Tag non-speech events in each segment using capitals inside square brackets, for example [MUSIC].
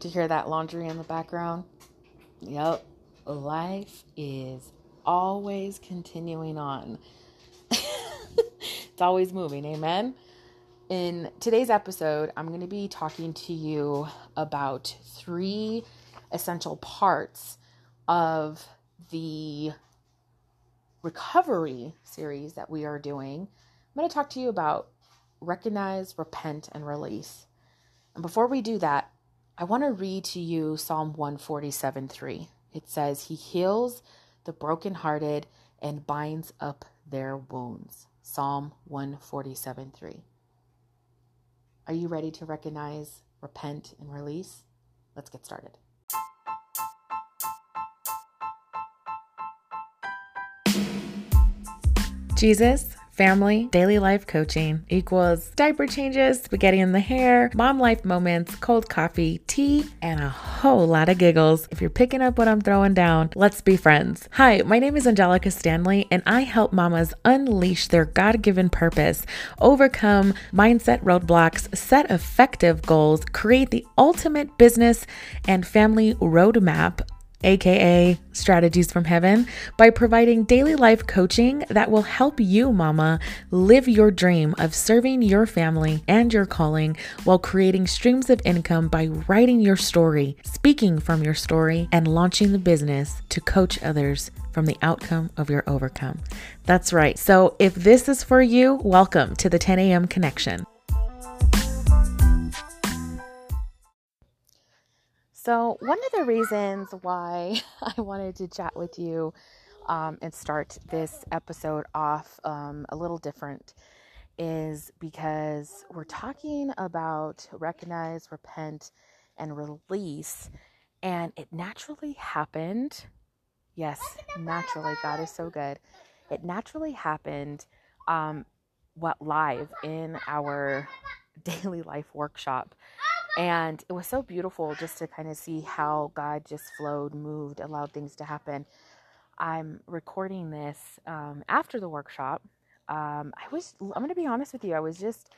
to hear that laundry in the background? Yep. Life is always continuing on. [LAUGHS] it's always moving. Amen. In today's episode, I'm going to be talking to you about three essential parts of the recovery series that we are doing. I'm going to talk to you about recognize, repent, and release. And before we do that, I want to read to you Psalm 147 3. It says, He heals the brokenhearted and binds up their wounds. Psalm 147 3. Are you ready to recognize, repent, and release? Let's get started. Jesus family, daily life coaching equals diaper changes, spaghetti in the hair, mom life moments, cold coffee, tea, and a whole lot of giggles. If you're picking up what I'm throwing down, let's be friends. Hi, my name is Angelica Stanley, and I help mamas unleash their God given purpose, overcome mindset roadblocks, set effective goals, create the ultimate business and family roadmap aka Strategies from Heaven, by providing daily life coaching that will help you, mama, live your dream of serving your family and your calling while creating streams of income by writing your story, speaking from your story, and launching the business to coach others from the outcome of your overcome. That's right. So if this is for you, welcome to the 10 a.m. connection. So, one of the reasons why [LAUGHS] I wanted to chat with you um, and start this episode off um, a little different is because we're talking about recognize, repent, and release. And it naturally happened. Yes, naturally. God is so good. It naturally happened um, what live in our [LAUGHS] daily life workshop and it was so beautiful just to kind of see how God just flowed, moved, allowed things to happen. I'm recording this um, after the workshop. Um, I was, I'm going to be honest with you, I was just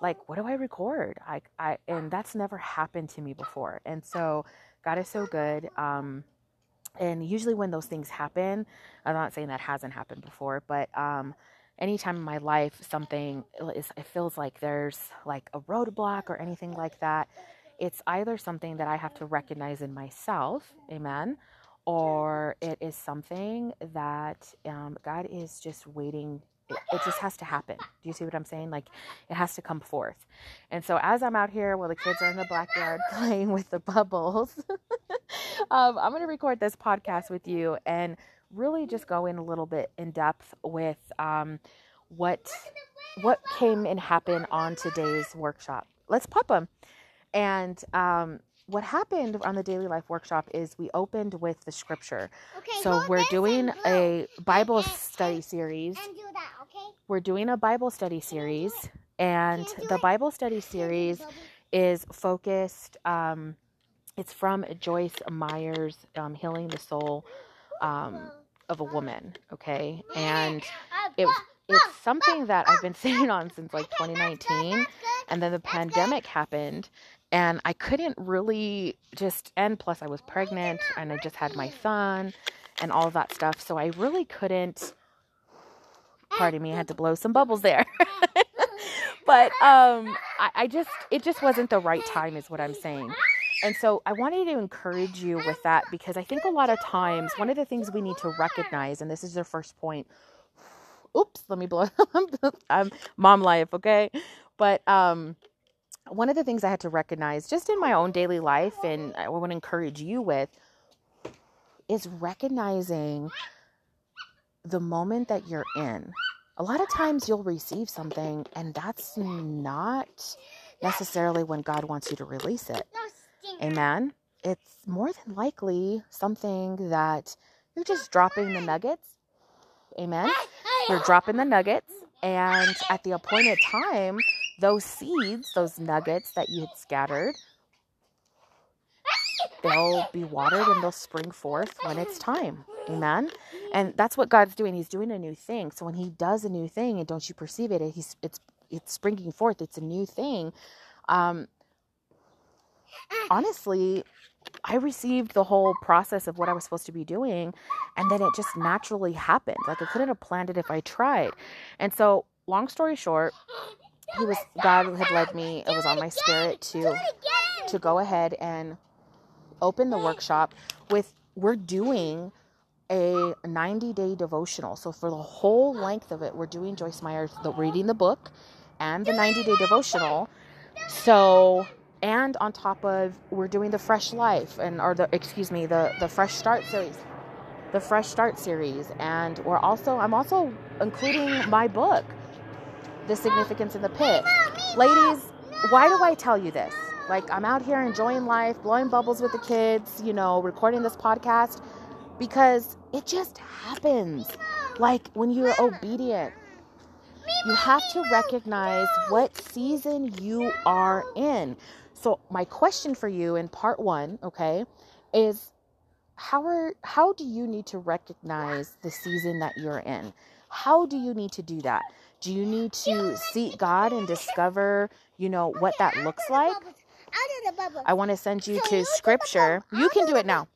like, what do I record? I, I, and that's never happened to me before. And so God is so good. Um, and usually when those things happen, I'm not saying that hasn't happened before, but um, anytime in my life something is it feels like there's like a roadblock or anything like that it's either something that i have to recognize in myself amen or it is something that um, god is just waiting it, it, just has to happen. Do you see what i'm saying? Like it has to come forth. And so as i'm out here while the kids are in the backyard [LAUGHS] playing with the bubbles [LAUGHS] um, i'm going to record this podcast with you and really just go in a little bit in depth with um, what what came and happened on today's workshop. Let's pop them. And um, what happened on the daily life workshop is we opened with the scripture. Okay, so we're doing a Bible study series. Do That, okay? We're doing a Bible study series, and the Bible study series is focused. Um, it's from Joyce Meyer's um, "Healing the Soul." Um, of a woman, okay? And it it's something that I've been [LAUGHS] sitting on since like 2019 and then the pandemic happened and I couldn't really just and plus I was pregnant and I just had my son and all that stuff. So I really couldn't pardon me, I had to blow some bubbles there. [LAUGHS] but um I, I just it just wasn't the right time is what I'm saying. And so I wanted to encourage you with that because I think a lot of times one of the things we need to recognize, and this is the first point. [SIGHS] Oops, let me blow. [LAUGHS] I'm mom life, okay? But um, one of the things I had to recognize just in my own daily life, and I want to encourage you with, is recognizing the moment that you're in. A lot of times you'll receive something, and that's not necessarily when God wants you to release it. Amen. It's more than likely something that you're just dropping the nuggets. Amen. You're dropping the nuggets, and at the appointed time, those seeds, those nuggets that you had scattered, they'll be watered and they'll spring forth when it's time. Amen. And that's what God's doing. He's doing a new thing. So when He does a new thing, and don't you perceive it? He's it's it's springing forth. It's a new thing. Um, honestly, I received the whole process of what I was supposed to be doing, and then it just naturally happened. Like I couldn't have planned it if I tried. And so, long story short, he was God had led me. It was on my spirit to to go ahead and open the workshop with we're doing a 90 day devotional. So for the whole length of it, we're doing Joyce Meyer the reading the book and the 90 day devotional. So and on top of we're doing the fresh life and or the excuse me the the fresh start series the fresh start series. And we're also i'm also including my book the significance in the pit. Ladies why do i tell you this? Like i'm out here enjoying life blowing bubbles with the kids you know recording this podcast because it just happens. Like when you're obedient you have to recognize what season you are in so my question for you in part 1, okay, is how are how do you need to recognize the season that you're in? How do you need to do that? Do you need to seek God and discover, you know, what that looks like? I want to send you to scripture. You can do it now.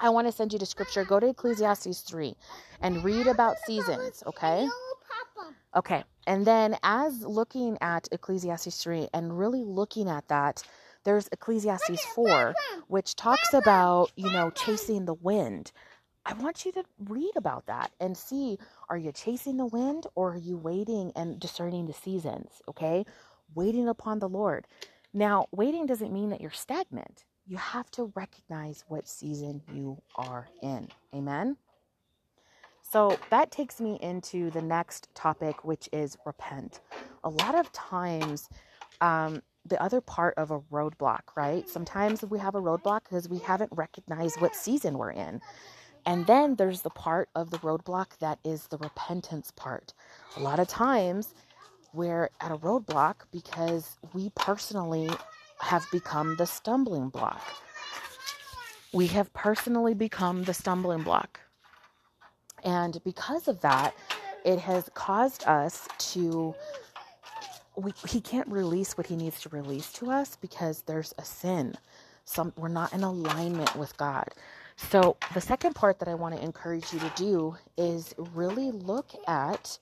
I want to send you to scripture. Go to Ecclesiastes 3 and read about seasons, okay? Okay. And then as looking at Ecclesiastes 3 and really looking at that, there's Ecclesiastes 4, which talks about, you know, chasing the wind. I want you to read about that and see are you chasing the wind or are you waiting and discerning the seasons, okay? Waiting upon the Lord. Now, waiting doesn't mean that you're stagnant. You have to recognize what season you are in. Amen. So that takes me into the next topic, which is repent. A lot of times, um, the other part of a roadblock, right? Sometimes we have a roadblock because we haven't recognized what season we're in. And then there's the part of the roadblock that is the repentance part. A lot of times we're at a roadblock because we personally have become the stumbling block. We have personally become the stumbling block. And because of that, it has caused us to we, he can't release what he needs to release to us because there's a sin. Some we're not in alignment with God. So the second part that I want to encourage you to do is really look at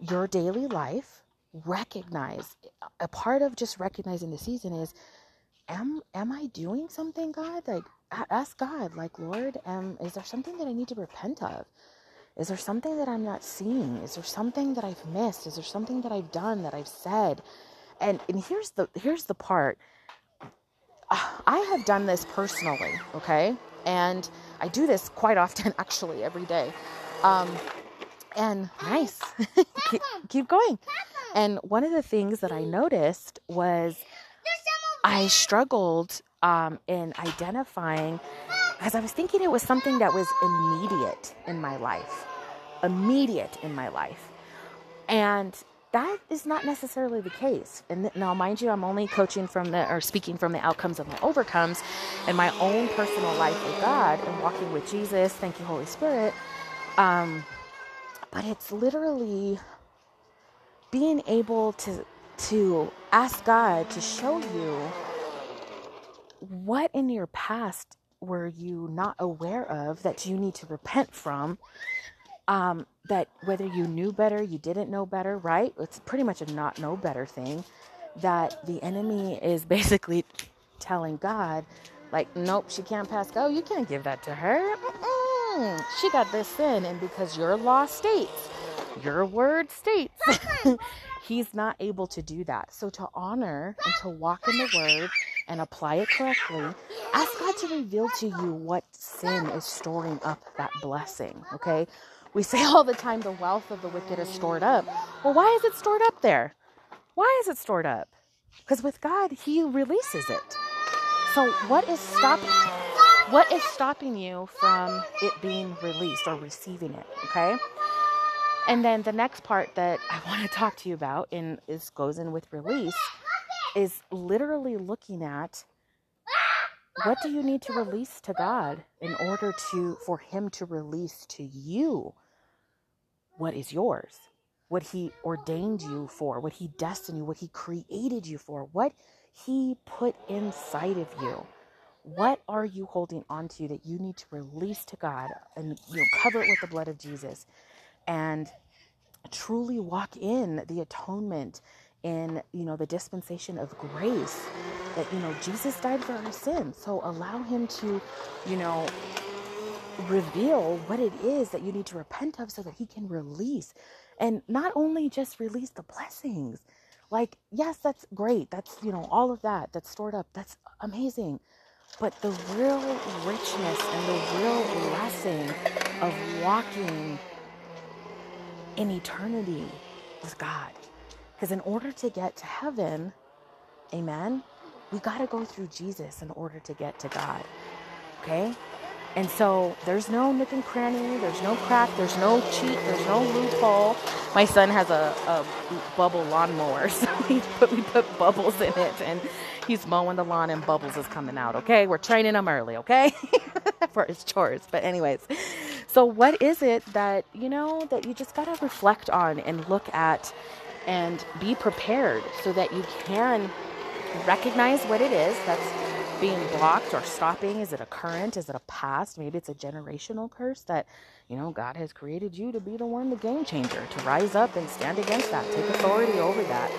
your daily life, recognize a part of just recognizing the season is am am I doing something God? Like ask God like Lord, um is there something that I need to repent of? Is there something that I'm not seeing? Is there something that I've missed? Is there something that I've done that I've said? And and here's the here's the part. [SIGHS] I have done this personally, okay? And I do this quite often [LAUGHS] actually every day. Um and nice. [LAUGHS] keep, keep going. And one of the things that I noticed was I struggled um, in identifying because I was thinking it was something that was immediate in my life, immediate in my life. And that is not necessarily the case. And now, mind you, I'm only coaching from the or speaking from the outcomes of my overcomes and my own personal life with God and walking with Jesus. Thank you, Holy Spirit. Um, but it's literally being able to to ask God to show you what in your past were you not aware of that you need to repent from um, that whether you knew better you didn't know better right? It's pretty much a not know better thing that the enemy is [LAUGHS] basically telling god like nope she can't pass go. You can't give that to her. Mm-mm. she got this sin and because your law states your word states [LAUGHS] he's not able to do that. So to honor and to walk in the word and apply it correctly, ask God to reveal to you what sin is storing up that blessing, okay? We say [LAUGHS] all the time the wealth of the wicked is stored up. Well, why is it stored up there? Why is it stored up? Because with God, He releases it. So what is stopping what is stopping you from it being released or receiving it? Okay. And then the next part that I want to talk to you about, and this goes in with release, is literally looking at what do you need to release to God in order to for him to release to you what is yours what he ordained you for what he destined you what he created you for what He put inside of you. What are you holding on to that you need to release to God and you know cover it with the blood of Jesus and truly walk in the atonement in you know the dispensation of grace that you know Jesus died for our sins. So allow him to, you know, reveal what it is that you need to repent of so that he can release and not only just release the blessings. Like, yes, that's great. That's, you know, all of that that's stored up. That's amazing. But the real richness and the real blessing of walking in eternity with God. Because in order to get to heaven, amen, we got to go through Jesus in order to get to God. Okay? And so there's no nook and cranny, there's no crack, there's no cheat, there's no loophole. My son has a, a bubble lawnmower, [LAUGHS] so we put, we put bubbles in it and he's mowing the lawn and bubbles is coming out, okay? We're training him early, okay? [LAUGHS] For his chores. But, anyways, so what is it that, you know, that you just got to reflect on and look at and be prepared so that you can recognize what it is that's being blocked or stopping? Is it a current? Is it a past? Maybe it's a generational curse that, you know, God has created you to be the one, the game changer, to rise up and stand against that, take authority over that.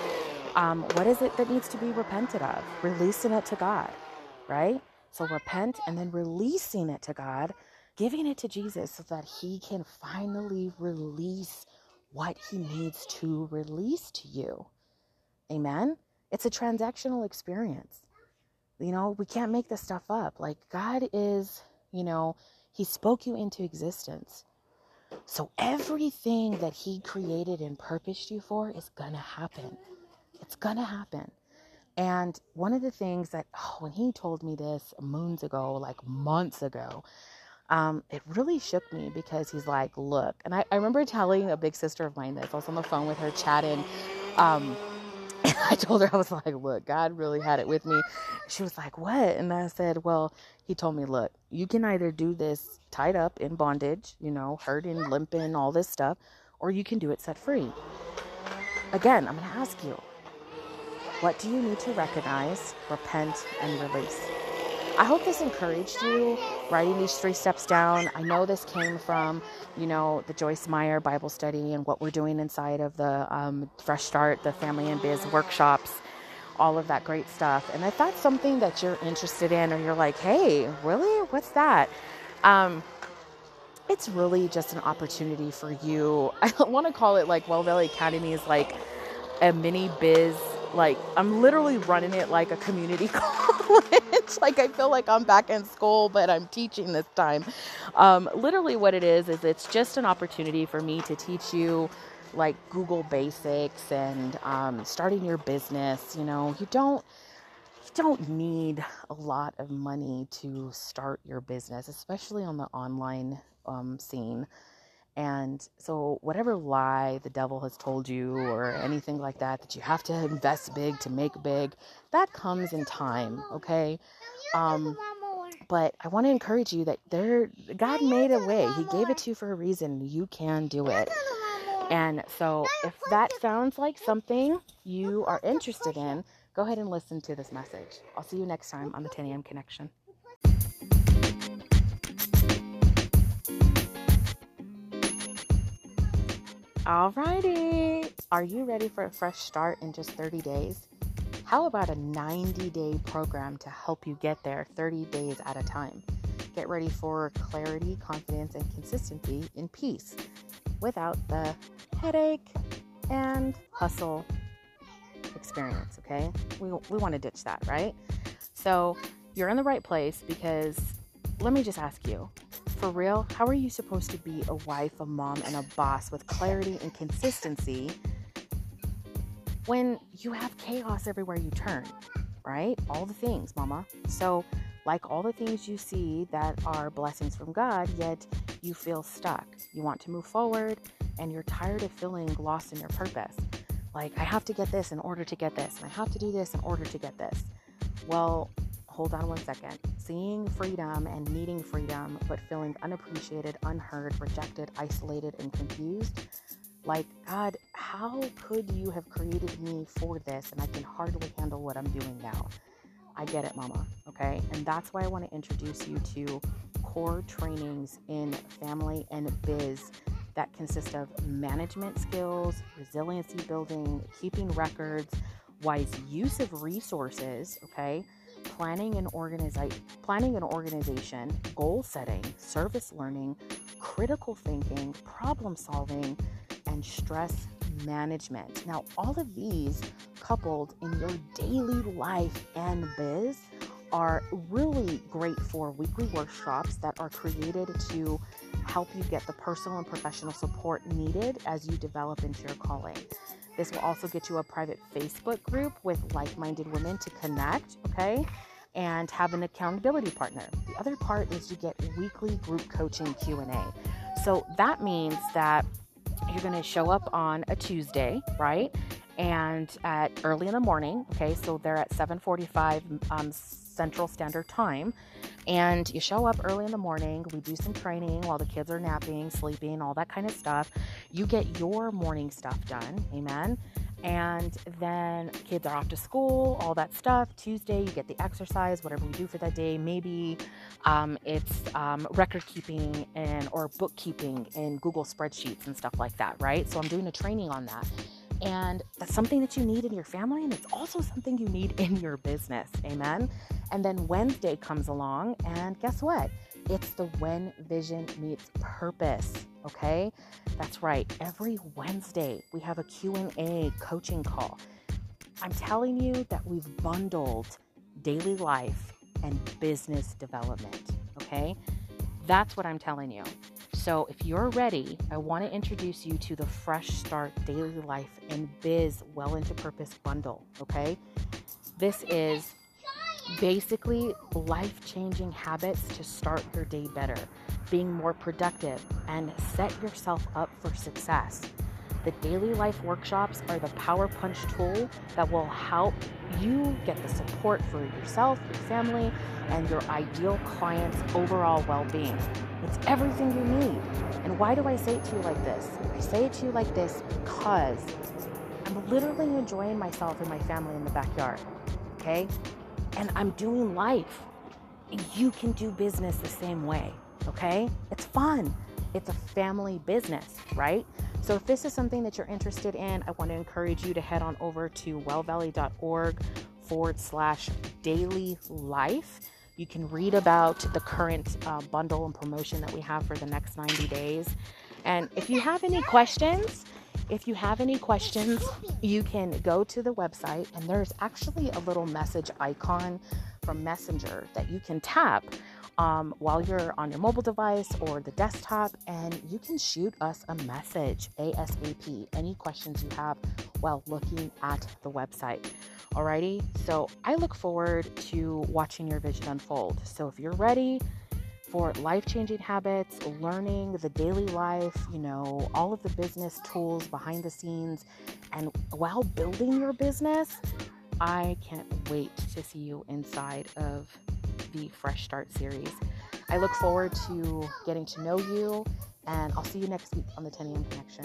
Um, what is it that needs to be repented of? Releasing it to God, right? So repent and then releasing it to God, giving it to Jesus so that He can finally release what He needs to release to you. Amen? It's a transactional experience. You know, we can't make this stuff up. Like, God is, you know, He spoke you into existence. So everything that He created and purposed you for is going to happen. It's going to happen. And one of the things that, oh, when He told me this moons ago, like months ago, um, it really shook me because he's like, look, and I, I remember telling a big sister of mine this. I was on the phone with her chatting. Um, [LAUGHS] I told her, I was like, look, God really had it with me. She was like, what? And I said, well, he told me, look, you can either do this tied up in bondage, you know, hurting, limping, all this stuff, or you can do it set free. Again, I'm going to ask you, what do you need to recognize, repent, and release? I hope this encouraged you writing these three steps down. I know this came from, you know, the Joyce Meyer Bible study and what we're doing inside of the um, Fresh Start, the Family and Biz workshops, all of that great stuff. And if that's something that you're interested in or you're like, hey, really? What's that? Um, it's really just an opportunity for you. [LAUGHS] I want to call it like Well Valley Academy is like a mini biz like I'm literally running it like a community [LAUGHS] college. [LAUGHS] like I feel like I'm back in school, but I'm teaching this time. Um, literally, what it is is it's just an opportunity for me to teach you like Google basics and um, starting your business. You know, you don't you don't need a lot of money to start your business, especially on the online um, scene. And so, whatever lie the devil has told you, or anything like that, that you have to invest big to make big, that comes in time, okay? Um, but I want to encourage you that there, God made a way. He gave it to you for a reason. You can do it. And so, if that sounds like something you are interested in, go ahead and listen to this message. I'll see you next time on the 10 a.m. Connection. Alrighty. Are you ready for a fresh start in just 30 days? How about a 90 day program to help you get there 30 days at a time? Get ready for clarity, confidence, and consistency in peace without the headache and hustle experience, okay? We, we want to ditch that, right? So you're in the right place because let me just ask you for real, how are you supposed to be a wife, a mom, and a boss with clarity and consistency when you have chaos everywhere you turn, right? All the things, mama. So, like all the things you see that are blessings from God, yet you feel stuck. You want to move forward and you're tired of feeling lost in your purpose. Like, I have to get this in order to get this, and I have to do this in order to get this. Well, hold on one second. Seeing freedom and needing freedom, but feeling unappreciated, unheard, rejected, isolated, and confused. Like, God how could you have created me for this and I can hardly handle what I'm doing now? I get it, mama. Okay. And that's why I want to introduce you to core trainings in family and biz that consist of management skills, resiliency building, keeping records, wise use of resources, okay? Planning and organizing, planning and organization, goal setting, service learning, critical thinking, problem solving, and stress management. Now, all of these coupled in your daily life and biz are really great for weekly workshops that are created to help you get the personal and professional support needed as you develop into your calling. This will also get you a private Facebook group with like-minded women to connect, okay? And have an accountability partner. The other part is you get weekly group coaching Q&A. So that means that you're going to show up on a Tuesday, right? And at early in the morning, okay? So they're at 7:45 um, Central Standard Time. And you show up early in the morning. We do some training while the kids are napping, sleeping, all that kind of stuff. You get your morning stuff done. Amen. And then kids are off to school, all that stuff. Tuesday, you get the exercise, whatever we do for that day. Maybe um, it's um, record keeping and or bookkeeping in Google spreadsheets and stuff like that, right? So I'm doing a training on that. And that's something that you need in your family, and it's also something you need in your business. Amen. And then Wednesday comes along, and guess what? It's the When Vision Meets Purpose, okay? That's right. Every Wednesday, we have a Q&A coaching call. I'm telling you that we've bundled daily life and business development, okay? That's what I'm telling you. So, if you're ready, I want to introduce you to the Fresh Start Daily Life and Biz Well into Purpose bundle, okay? This is basically life changing habits to start your day better, being more productive, and set yourself up for success. The daily life workshops are the power punch tool that will help you get the support for yourself, your family, and your ideal client's overall well being. It's everything you need. And why do I say it to you like this? I say it to you like this because I'm literally enjoying myself and my family in the backyard. Okay? and I'm doing life. You can do business the same way, okay? It's fun. It's a family business, right? So if this is something that you're interested in, I want to encourage you to head on over to wellvalley.org forward slash daily life. You can read about the current uh, bundle and promotion that we have for the next 90 days. And if you have any questions, if you have any questions, you can go to the website and there's actually a little message icon from Messenger that you can tap um, while you're on your mobile device or the desktop, and you can shoot us a message ASAP. Any questions you have while looking at the website. Alrighty, so I look forward to watching your vision unfold. So if you're ready, for life changing habits, learning the daily life, you know, all of the business tools behind the scenes. And while building your business, I can't wait to see you inside of the Fresh Start series. I look forward to getting to know you, and I'll see you next week on the 10 a.m. Connection.